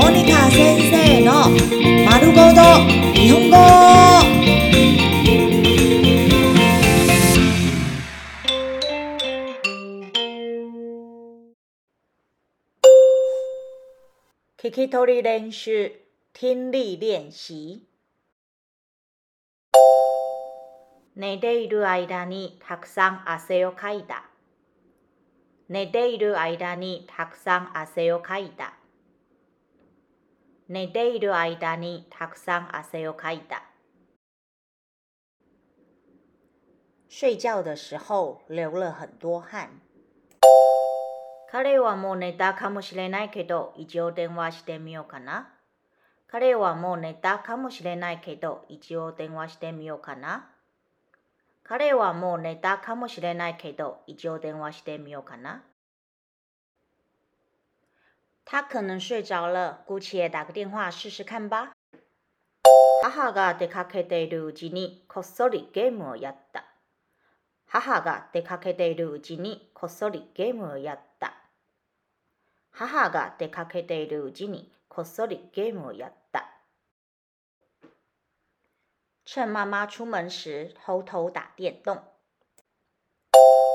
モニカ先生の丸ごと日本語。聞き取り練習、听力練習。寝ている間にたくさん汗をかいた。寝ている間にたくさん汗をかいた。寝ている間にたくさん汗をかいた。睡觉的时候流了很多汗。彼はもう寝たかもしれないけど、一応電話してみようかな。彼はもう寝たかもしれないけど、一応電話してみようかな。彼はもう寝たかもしれないけど、一応電話してみようかな。他可能睡着了，姑且打个电话试试看吧。母が出かけているうちにこっそりゲームをやった。母が出かけているうちにこっそりゲームをやった。母が出かけているうちにこっそりゲームをやった。趁妈妈出門時偷偷打電動。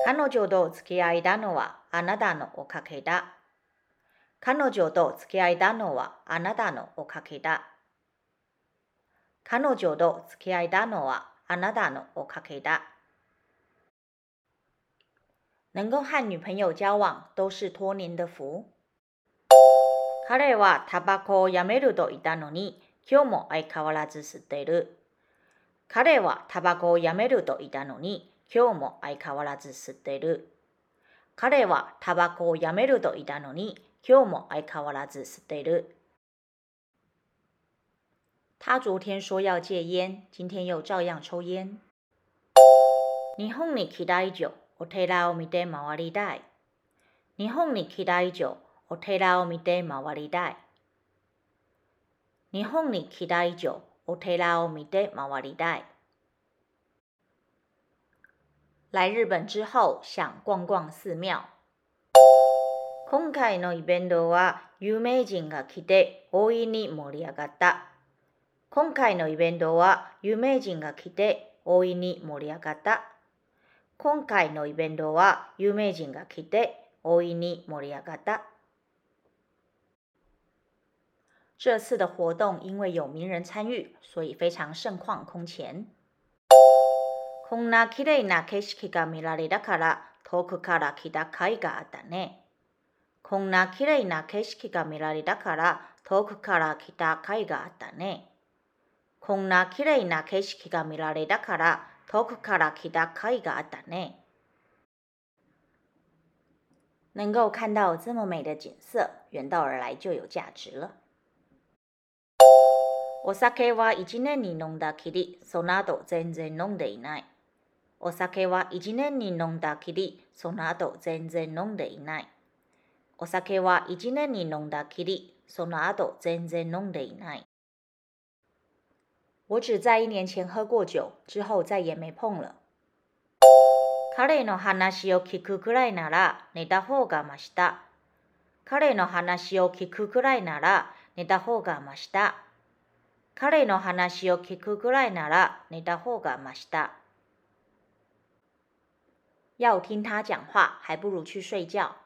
彼女と付き合いたのはあなたのおかげだ。彼女と付き合いたのはあなたのおかげだ。彼女と付き合いたのはあなたのおかげだ。能够和女朋友交往都是托您的福。彼はタバコをやめると言ったのに、今日も相変わらず吸っている。彼はタバコをやめると言ったのに、今日も相変わらず吸っている。彼はタバコをやめると言ったのに、今日も相変わらず吸っている。他昨天说要戒烟，今天又照样抽烟。日本に来た以上、お寺を見て回りたい。日本に来た以上、お寺を見て回りたい。日本に来た以上、お寺を見て回りたい。来日本之后想逛逛寺庙。 今回のイベントは有名人が来て大いに盛り上がった。今回のイベントは有名人が来て大いに盛り上がった。今回のイベントは有名人が来て大いに盛り上がった。这次的活动因为有名人参与，所以非常盛况空前。こんな綺麗な景色が見られたから遠くから来た甲斐があったね。こんな綺麗な景色が見られたから遠くから来た甲斐があったね。こんな綺麗な景色が見られたから遠くから来た甲斐があったね。能够看到这么美的景色，远道而来就有价值了。お酒は一年に飲んだきり、その後全然飲んでいない。お酒は一年に飲んだきり、その後全然飲んでいない。お酒は一年に飲んだきり、その後全然飲んでいない。我只在一年前喝过酒，之后再也没碰了。彼の話を聞くくらいなら寝た方がました。彼の話を聞くくらいなら寝た方がました。彼の話を聞くくらいなら寝た方がました。要听他讲话，还不如去睡觉。